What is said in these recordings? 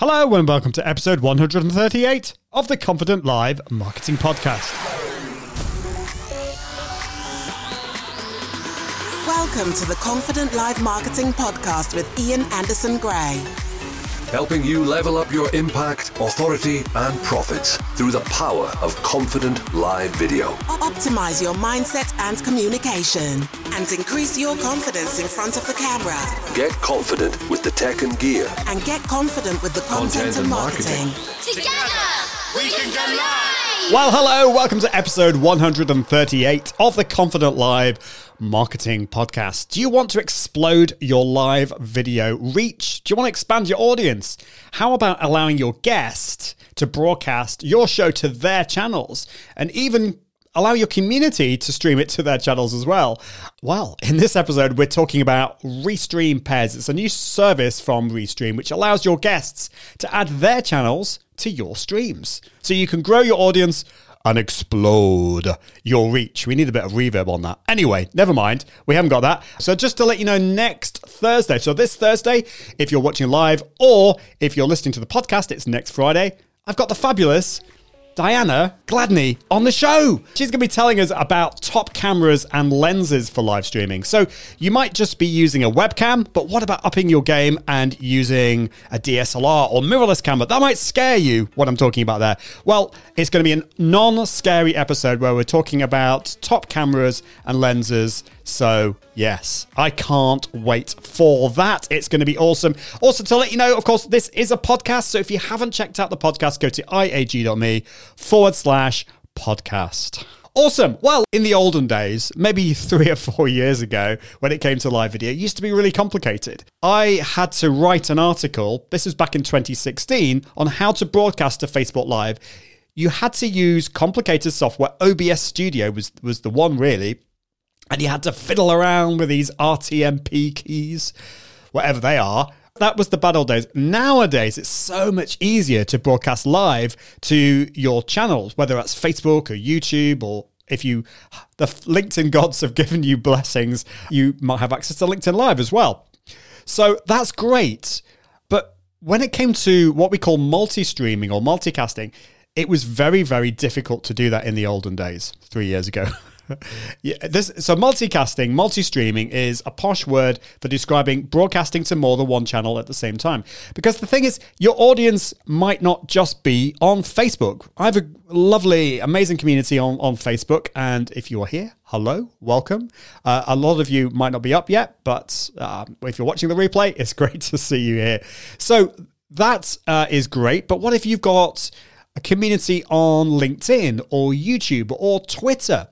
Hello and welcome to episode 138 of the Confident Live Marketing Podcast. Welcome to the Confident Live Marketing Podcast with Ian Anderson Gray. Helping you level up your impact, authority, and profits through the power of confident live video. Optimize your mindset and communication and increase your confidence in front of the camera Get confident with the tech and gear. and get confident with the content, Content and and marketing. marketing. Together, we can go live! Well, hello, welcome to episode 138 of the Confident Live Marketing Podcast. Do you want to explode your live video reach? Do you want to expand your audience? How about allowing your guest to broadcast your show to their channels and even allow your community to stream it to their channels as well. Well, in this episode, we're talking about Restream Pairs. It's a new service from Restream which allows your guests to add their channels to your streams. So you can grow your audience and explode your reach. We need a bit of reverb on that. Anyway, never mind. We haven't got that. So just to let you know, next Thursday, so this Thursday, if you're watching live or if you're listening to the podcast, it's next Friday, I've got the fabulous Diana Gladney on the show. She's going to be telling us about top cameras and lenses for live streaming. So you might just be using a webcam, but what about upping your game and using a DSLR or mirrorless camera? That might scare you, what I'm talking about there. Well, it's going to be a non scary episode where we're talking about top cameras and lenses. So, yes, I can't wait for that. It's going to be awesome. Also, to let you know, of course, this is a podcast. So, if you haven't checked out the podcast, go to iag.me forward slash podcast. Awesome. Well, in the olden days, maybe three or four years ago, when it came to live video, it used to be really complicated. I had to write an article, this was back in 2016, on how to broadcast to Facebook Live. You had to use complicated software. OBS Studio was, was the one, really and you had to fiddle around with these RTMP keys, whatever they are. That was the bad old days. Nowadays, it's so much easier to broadcast live to your channels, whether that's Facebook or YouTube or if you, the LinkedIn gods have given you blessings, you might have access to LinkedIn Live as well. So that's great. But when it came to what we call multi streaming or multicasting, it was very, very difficult to do that in the olden days, three years ago. yeah, this so multicasting, multi-streaming is a posh word for describing broadcasting to more than one channel at the same time. Because the thing is, your audience might not just be on Facebook. I have a lovely, amazing community on, on Facebook, and if you are here, hello, welcome. Uh, a lot of you might not be up yet, but um, if you're watching the replay, it's great to see you here. So that uh, is great. But what if you've got a community on LinkedIn or YouTube or Twitter?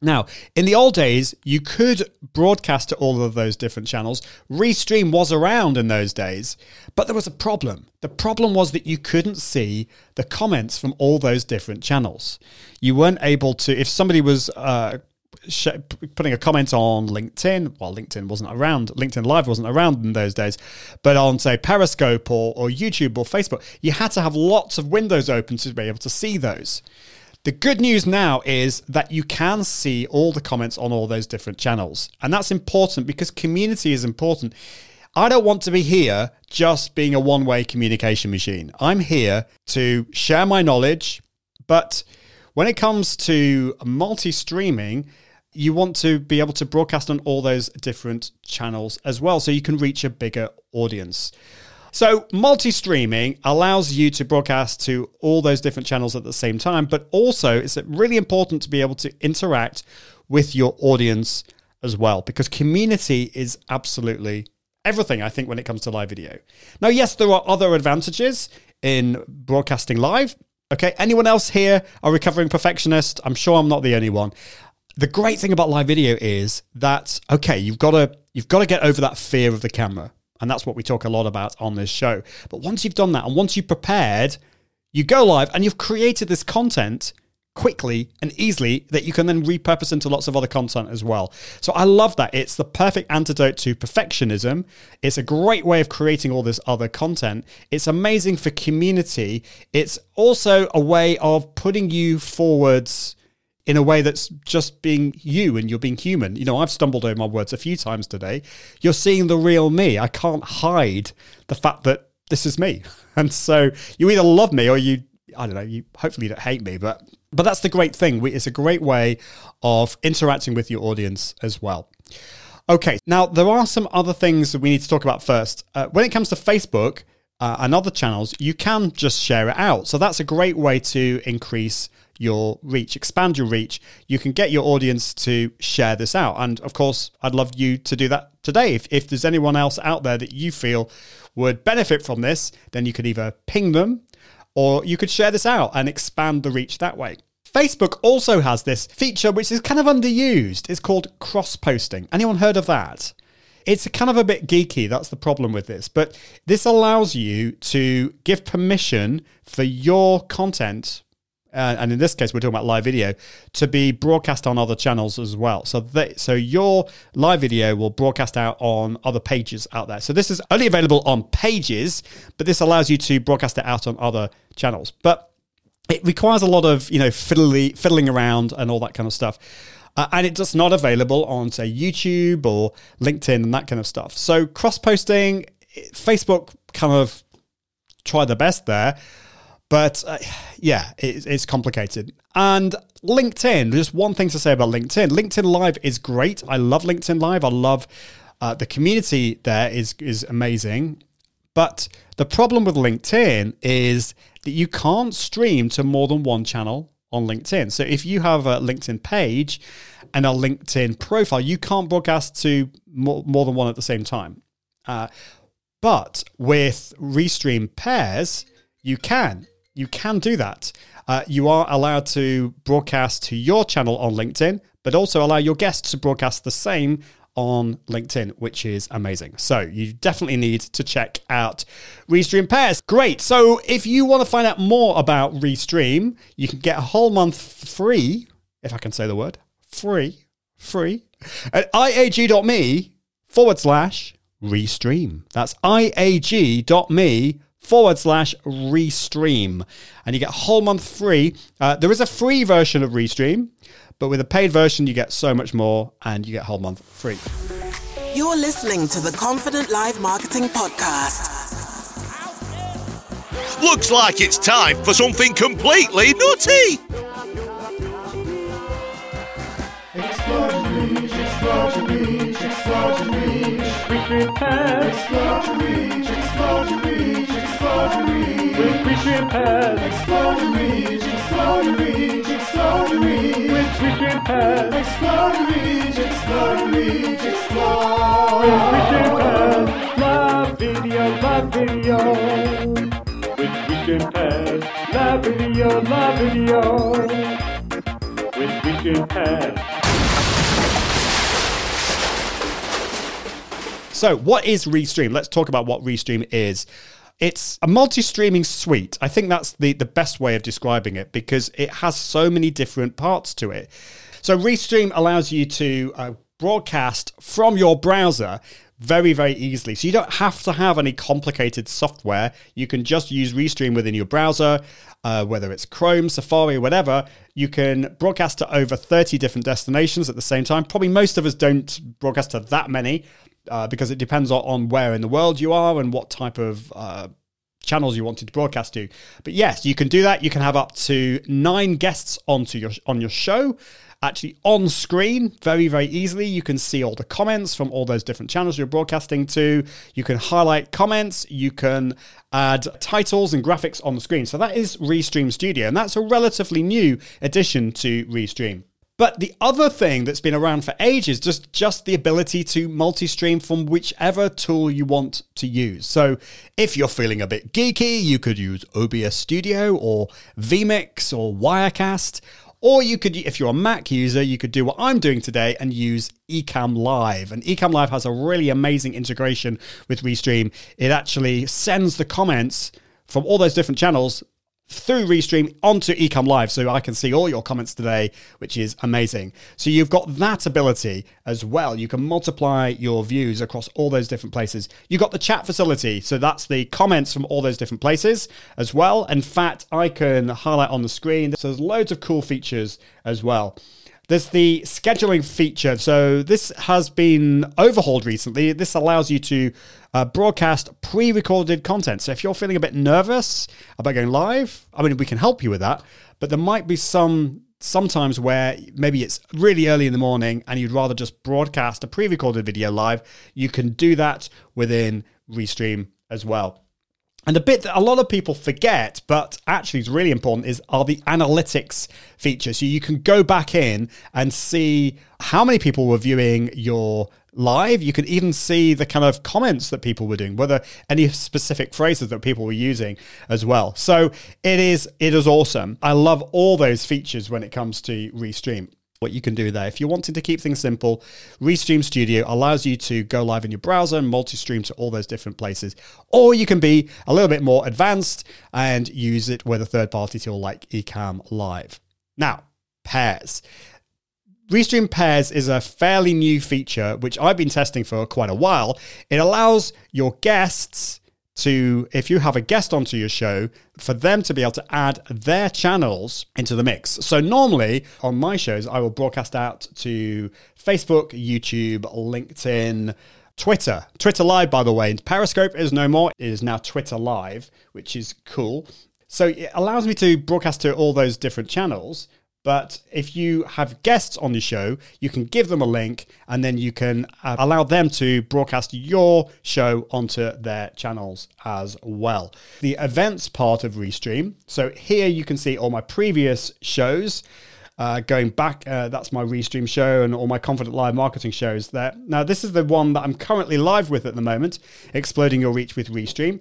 Now, in the old days, you could broadcast to all of those different channels. Restream was around in those days, but there was a problem. The problem was that you couldn't see the comments from all those different channels. You weren't able to, if somebody was uh, putting a comment on LinkedIn, well, LinkedIn wasn't around, LinkedIn Live wasn't around in those days, but on, say, Periscope or, or YouTube or Facebook, you had to have lots of windows open to be able to see those. The good news now is that you can see all the comments on all those different channels. And that's important because community is important. I don't want to be here just being a one way communication machine. I'm here to share my knowledge. But when it comes to multi streaming, you want to be able to broadcast on all those different channels as well so you can reach a bigger audience. So, multi streaming allows you to broadcast to all those different channels at the same time, but also it's really important to be able to interact with your audience as well because community is absolutely everything, I think, when it comes to live video. Now, yes, there are other advantages in broadcasting live. Okay, anyone else here a recovering perfectionist? I'm sure I'm not the only one. The great thing about live video is that okay, you've got to you've got to get over that fear of the camera. And that's what we talk a lot about on this show. But once you've done that and once you've prepared, you go live and you've created this content quickly and easily that you can then repurpose into lots of other content as well. So I love that. It's the perfect antidote to perfectionism. It's a great way of creating all this other content. It's amazing for community. It's also a way of putting you forwards in a way that's just being you and you're being human. You know, I've stumbled over my words a few times today. You're seeing the real me. I can't hide the fact that this is me. And so you either love me or you, I don't know, you hopefully you don't hate me, but but that's the great thing. It's a great way of interacting with your audience as well. Okay, now there are some other things that we need to talk about first. Uh, when it comes to Facebook uh, and other channels, you can just share it out. So that's a great way to increase your reach, expand your reach. You can get your audience to share this out. And of course, I'd love you to do that today. If, if there's anyone else out there that you feel would benefit from this, then you could either ping them or you could share this out and expand the reach that way. Facebook also has this feature which is kind of underused. It's called cross posting. Anyone heard of that? It's kind of a bit geeky. That's the problem with this. But this allows you to give permission for your content uh, and in this case, we're talking about live video, to be broadcast on other channels as well. So so your live video will broadcast out on other pages out there. So this is only available on pages, but this allows you to broadcast it out on other channels. But it requires a lot of you know fiddly, fiddling around and all that kind of stuff. Uh, and it's just not available on say YouTube or LinkedIn and that kind of stuff. So cross posting, Facebook kind of try the best there. But uh, yeah, it, it's complicated. And LinkedIn, just one thing to say about LinkedIn. LinkedIn Live is great. I love LinkedIn Live. I love uh, the community there is is amazing. But the problem with LinkedIn is that you can't stream to more than one channel on LinkedIn. So if you have a LinkedIn page and a LinkedIn profile, you can't broadcast to more, more than one at the same time. Uh, but with Restream pairs, you can you can do that. Uh, you are allowed to broadcast to your channel on LinkedIn, but also allow your guests to broadcast the same on LinkedIn, which is amazing. So you definitely need to check out Restream Pairs. Great. So if you want to find out more about Restream, you can get a whole month free, if I can say the word, free, free, at iag.me forward slash Restream. That's iag.me forward slash restream. And you get a whole month free. Uh, there is a free version of Restream, but with a paid version, you get so much more and you get a whole month free. You're listening to the Confident Live Marketing Podcast. Looks like it's time for something completely nutty. Explode reach, explode reach, explode reach. Explode reach, explode reach. With Restream Pairs. Explode and reach, explode and reach, explode and reach. With Restream Pairs. Explode reach, explode reach, explode. With Restream Pairs. Live video, live video. With Restream Pairs. Live video, live video. With Restream Pairs. So, what is Restream? Let's talk about what Restream is. It's a multi-streaming suite. I think that's the, the best way of describing it because it has so many different parts to it. So Restream allows you to uh, broadcast from your browser very, very easily. So you don't have to have any complicated software. You can just use Restream within your browser, uh, whether it's Chrome, Safari, whatever. You can broadcast to over 30 different destinations at the same time. Probably most of us don't broadcast to that many uh, because it depends on, where in the world you are and what type of uh, channels you wanted to broadcast to. But yes, you can do that. You can have up to nine guests onto your on your show. Actually, on screen, very, very easily, you can see all the comments from all those different channels you're broadcasting to. You can highlight comments. You can add titles and graphics on the screen. So that is Restream Studio, and that's a relatively new addition to Restream. But the other thing that's been around for ages just just the ability to multi-stream from whichever tool you want to use. So if you're feeling a bit geeky, you could use OBS Studio or vMix or Wirecast. Or you could, if you're a Mac user, you could do what I'm doing today and use Ecamm Live. And Ecamm Live has a really amazing integration with Restream. It actually sends the comments from all those different channels through Restream onto Ecamm Live so I can see all your comments today, which is amazing. So you've got that ability as well. You can multiply your views across all those different places. You've got the chat facility, so that's the comments from all those different places as well. In fact, I can highlight on the screen. So there's loads of cool features as well. There's the scheduling feature. So this has been overhauled recently. This allows you to uh, broadcast pre-recorded content. So if you're feeling a bit nervous about going live, I mean, we can help you with that. But there might be some sometimes where maybe it's really early in the morning and you'd rather just broadcast a pre-recorded video live. You can do that within Restream as well. And the bit that a lot of people forget, but actually is really important, is are the analytics features. So you can go back in and see how many people were viewing your live. You can even see the kind of comments that people were doing, whether any specific phrases that people were using as well. So it is it is awesome. I love all those features when it comes to Restream what you can do there. If you're wanting to keep things simple, Restream Studio allows you to go live in your browser and multi-stream to all those different places. Or you can be a little bit more advanced and use it with a third-party tool like Ecamm Live. Now, pairs. Restream Pairs is a fairly new feature which I've been testing for quite a while. It allows your guests to, if you have a guest onto your show, for them to be able to add their channels into the mix. So normally on my shows, I will broadcast out to Facebook, YouTube, LinkedIn, Twitter. Twitter Live, by the way. And Periscope is no more. It is now Twitter Live, which is cool. So it allows me to broadcast to all those different channels. But if you have guests on the show, you can give them a link and then you can uh, allow them to broadcast your show onto their channels as well. The events part of Restream. So here you can see all my previous shows. Uh, going back, uh, that's my Restream show and all my Confident Live marketing shows there. Now, this is the one that I'm currently live with at the moment, Exploding Your Reach with Restream.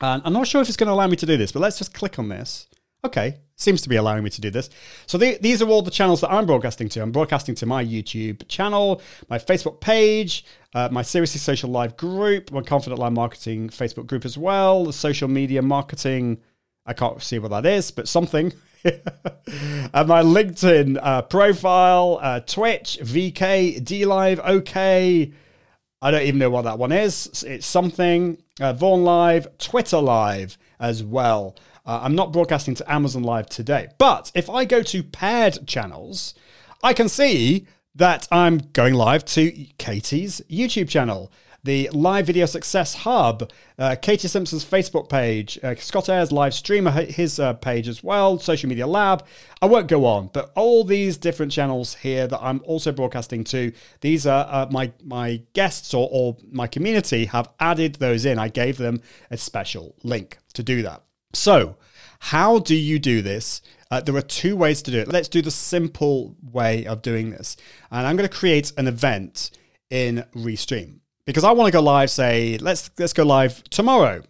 And I'm not sure if it's going to allow me to do this, but let's just click on this. Okay, seems to be allowing me to do this. So the, these are all the channels that I'm broadcasting to. I'm broadcasting to my YouTube channel, my Facebook page, uh, my Seriously Social Live group, my Confident Live Marketing Facebook group as well, the social media marketing. I can't see what that is, but something. and my LinkedIn uh, profile, uh, Twitch, VK, DLive, OK. I don't even know what that one is. It's something. Uh, Vaughn Live, Twitter Live as well. Uh, I'm not broadcasting to Amazon Live today. But if I go to paired channels, I can see that I'm going live to Katie's YouTube channel, the Live Video Success Hub, uh, Katie Simpson's Facebook page, uh, Scott Ayres live streamer, his uh, page as well, Social Media Lab. I won't go on, but all these different channels here that I'm also broadcasting to, these are uh, my my guests or, or my community have added those in. I gave them a special link to do that. So, how do you do this? Uh, there are two ways to do it. Let's do the simple way of doing this. And I'm going to create an event in Restream because I want to go live. Say, let's let's go live tomorrow,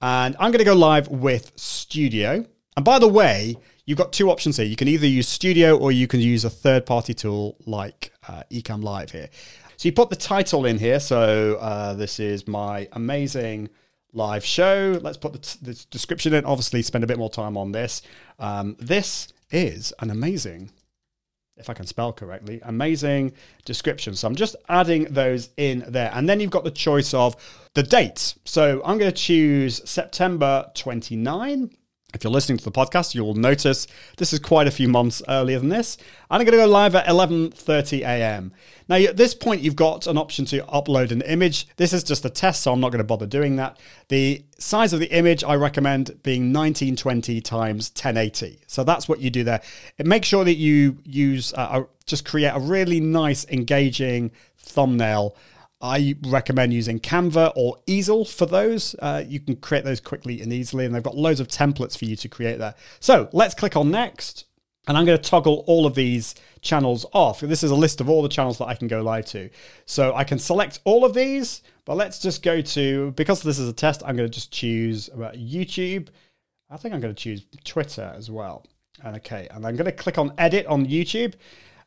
and I'm going to go live with Studio. And by the way, you've got two options here. You can either use Studio or you can use a third-party tool like uh, Ecamm Live here. So you put the title in here. So uh, this is my amazing live show. Let's put the, t- the description in. Obviously, spend a bit more time on this. Um, this is an amazing, if I can spell correctly, amazing description. So I'm just adding those in there. And then you've got the choice of the date. So I'm going to choose September 29 if you're listening to the podcast, you'll notice this is quite a few months earlier than this. And I'm going to go live at 11:30 a.m. Now, at this point, you've got an option to upload an image. This is just a test, so I'm not going to bother doing that. The size of the image I recommend being 1920 times 1080. So that's what you do there. Make sure that you use uh, just create a really nice, engaging thumbnail I recommend using Canva or Easil for those. Uh, you can create those quickly and easily, and they've got loads of templates for you to create there. So let's click on next, and I'm going to toggle all of these channels off. This is a list of all the channels that I can go live to. So I can select all of these, but let's just go to, because this is a test, I'm going to just choose uh, YouTube. I think I'm going to choose Twitter as well. And okay, and I'm going to click on edit on YouTube.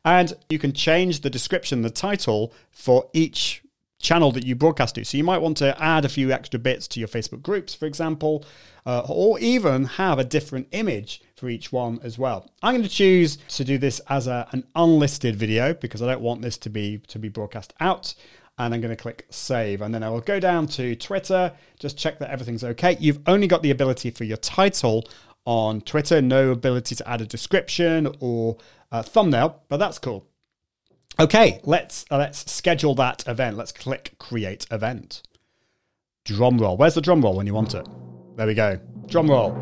And you can change the description, the title for each channel that you broadcast to. So you might want to add a few extra bits to your Facebook groups, for example, uh, or even have a different image for each one as well. I'm going to choose to do this as a, an unlisted video because I don't want this to be to be broadcast out. And I'm going to click save. And then I will go down to Twitter, just check that everything's okay. You've only got the ability for your title on Twitter, no ability to add a description or uh, thumbnail, but that's cool. Okay, let's uh, let's schedule that event. Let's click create event. Drum roll. Where's the drum roll when you want it? There we go. Drum roll.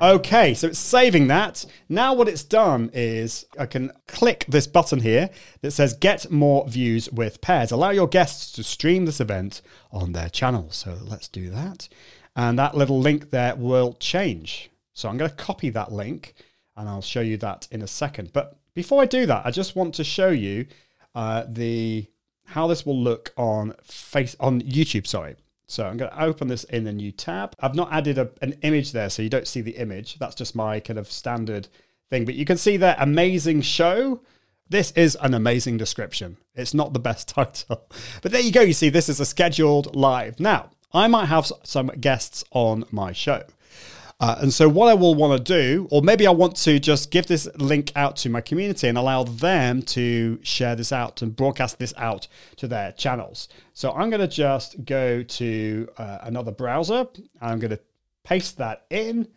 Okay, so it's saving that. Now what it's done is I can click this button here that says get more views with pairs. Allow your guests to stream this event on their channel. So let's do that. And that little link there will change. So I'm going to copy that link and I'll show you that in a second. But before I do that, I just want to show you uh, the how this will look on face on YouTube. Sorry. So I'm going to open this in a new tab. I've not added a, an image there, so you don't see the image. That's just my kind of standard thing. But you can see there, amazing show. This is an amazing description. It's not the best title. But there you go. You see, this is a scheduled live. Now, I might have some guests on my show. Uh, and so, what I will want to do, or maybe I want to just give this link out to my community and allow them to share this out and broadcast this out to their channels. So, I'm going to just go to uh, another browser. I'm going to paste that in.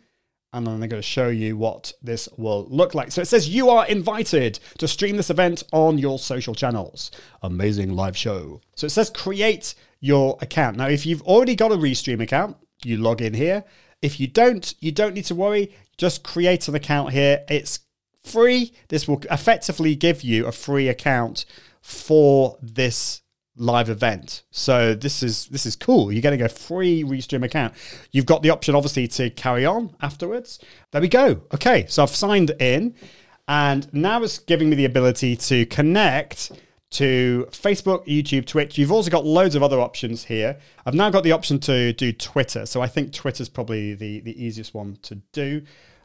And then I'm going to show you what this will look like. So it says you are invited to stream this event on your social channels. Amazing live show. So it says create your account. Now, if you've already got a Restream account, you log in here. If you don't, you don't need to worry. Just create an account here. It's free. This will effectively give you a free account for this live event. So this is this is cool. You're getting a free Restream account. You've got the option obviously to carry on afterwards. There we go. Okay, so I've signed in and now it's giving me the ability to connect to Facebook, YouTube, Twitch. You've also got loads of other options here. I've now got the option to do Twitter. So I think Twitter's probably the, the easiest one to do.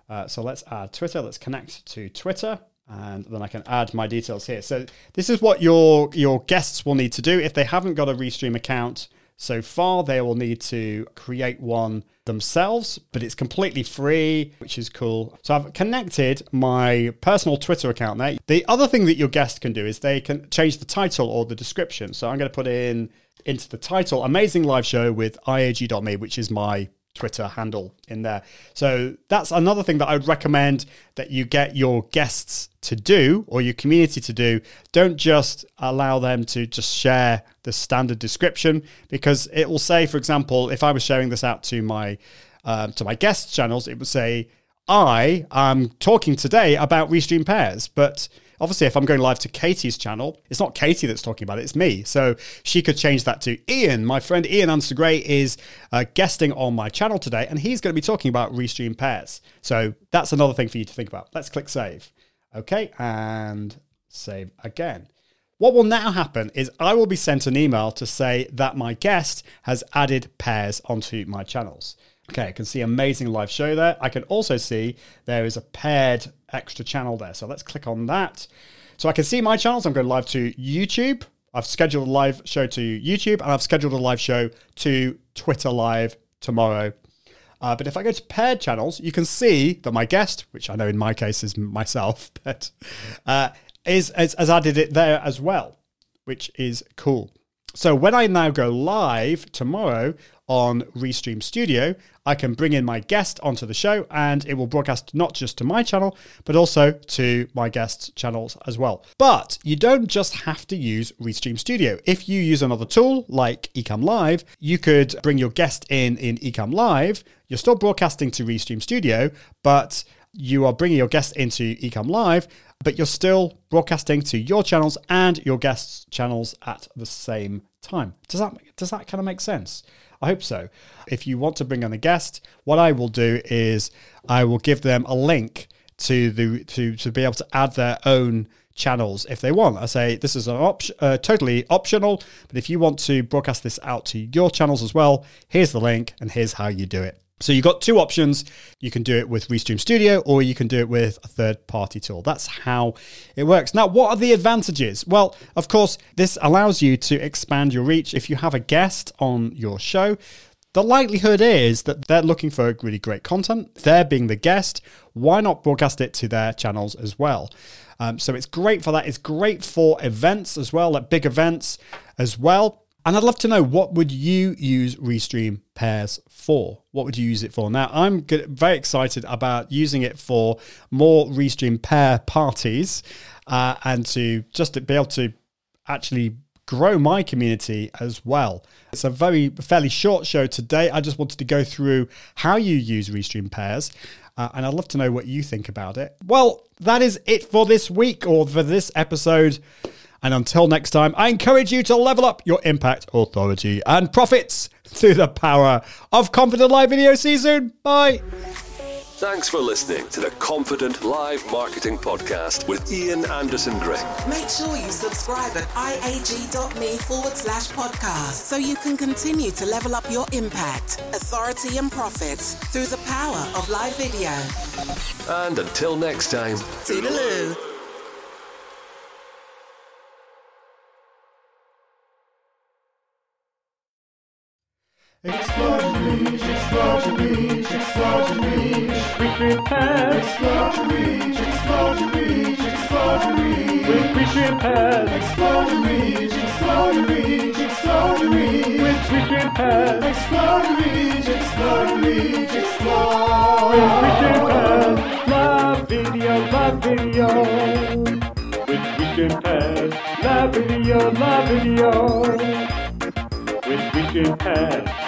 Uh, so let's add Twitter. Let's connect to Twitter and then I can add my details here. So this is what your your guests will need to do if they haven't got a Restream account so far. They will need to create one themselves, but it's completely free, which is cool. So I've connected my personal Twitter account there. The other thing that your guest can do is they can change the title or the description. So I'm going to put in into the title "Amazing Live Show" with iag.me, which is my Twitter handle in there. So that's another thing that I would recommend that you get your guests to do or your community to do. Don't just allow them to just share the standard description because it will say, for example, if I was sharing this out to my uh, to my guest channels, it would say, "I am talking today about restream pairs," but Obviously, if I'm going live to Katie's channel, it's not Katie that's talking about it, it's me. So she could change that to Ian. My friend Ian Anderson Gray is uh, guesting on my channel today, and he's going to be talking about Restream pairs. So that's another thing for you to think about. Let's click save. Okay, and save again. What will now happen is I will be sent an email to say that my guest has added pairs onto my channels. Okay, I can see amazing live show there. I can also see there is a paired extra channel there. So let's click on that. So I can see my channels. I'm going live to YouTube. I've scheduled a live show to YouTube and I've scheduled a live show to Twitter Live tomorrow. Uh, but if I go to paired channels, you can see that my guest, which I know in my case is myself, but uh, is has, added it there as well, which is cool. So when I now go live tomorrow on Restream Studio, I can bring in my guest onto the show and it will broadcast not just to my channel, but also to my guests' channels as well. But you don't just have to use Restream Studio. If you use another tool like Ecamm Live, you could bring your guest in in Ecamm Live. You're still broadcasting to Restream Studio, but you are bringing your guests into Ecamm Live, but you're still broadcasting to your channels and your guests' channels at the same time. Does that does that kind of make sense? I hope so. If you want to bring on a guest, what I will do is I will give them a link to the to to be able to add their own channels if they want. I say this is an option, uh, totally optional, but if you want to broadcast this out to your channels as well, here's the link and here's how you do it. So you've got two options. You can do it with Restream Studio or you can do it with a third party tool. That's how it works. Now, what are the advantages? Well, of course, this allows you to expand your reach. If you have a guest on your show, the likelihood is that they're looking for really great content. They're being the guest. Why not broadcast it to their channels as well? Um, so it's great for that. It's great for events as well, like big events as well. And I'd love to know what would you use Restream pairs for? What would you use it for? Now, I'm very excited about using it for more Restream pair parties. uh, and to just to be able to actually grow my community as well. It's a very fairly short show today. I just wanted to go through how you use Restream pairs. Uh, and I'd love to know what you think about it. Well, that is it for this week or for this episode. And until next time, I encourage you to level up your impact, authority, and profits through the power of Confident Live Video. See you soon. Bye. Thanks for listening to the Confident Live Marketing Podcast with Ian Anderson Gray. Make sure you subscribe at iag.me forward slash podcast so you can continue to level up your impact, authority, and profits through the power of live video. And until next time, Toodaloo. Explode your reach, explode your reach, explode your reach. Restream pairs Explode your reach, explode your reach, explode your reach. with Restream pairs Explode your reach, explode your reach, explode your reach. with Restream pairs Explode your reach, explode your reach, with explode. Restream pairs. Live video, live video. With Restream pairs. Live video, live video. With Restream pairs.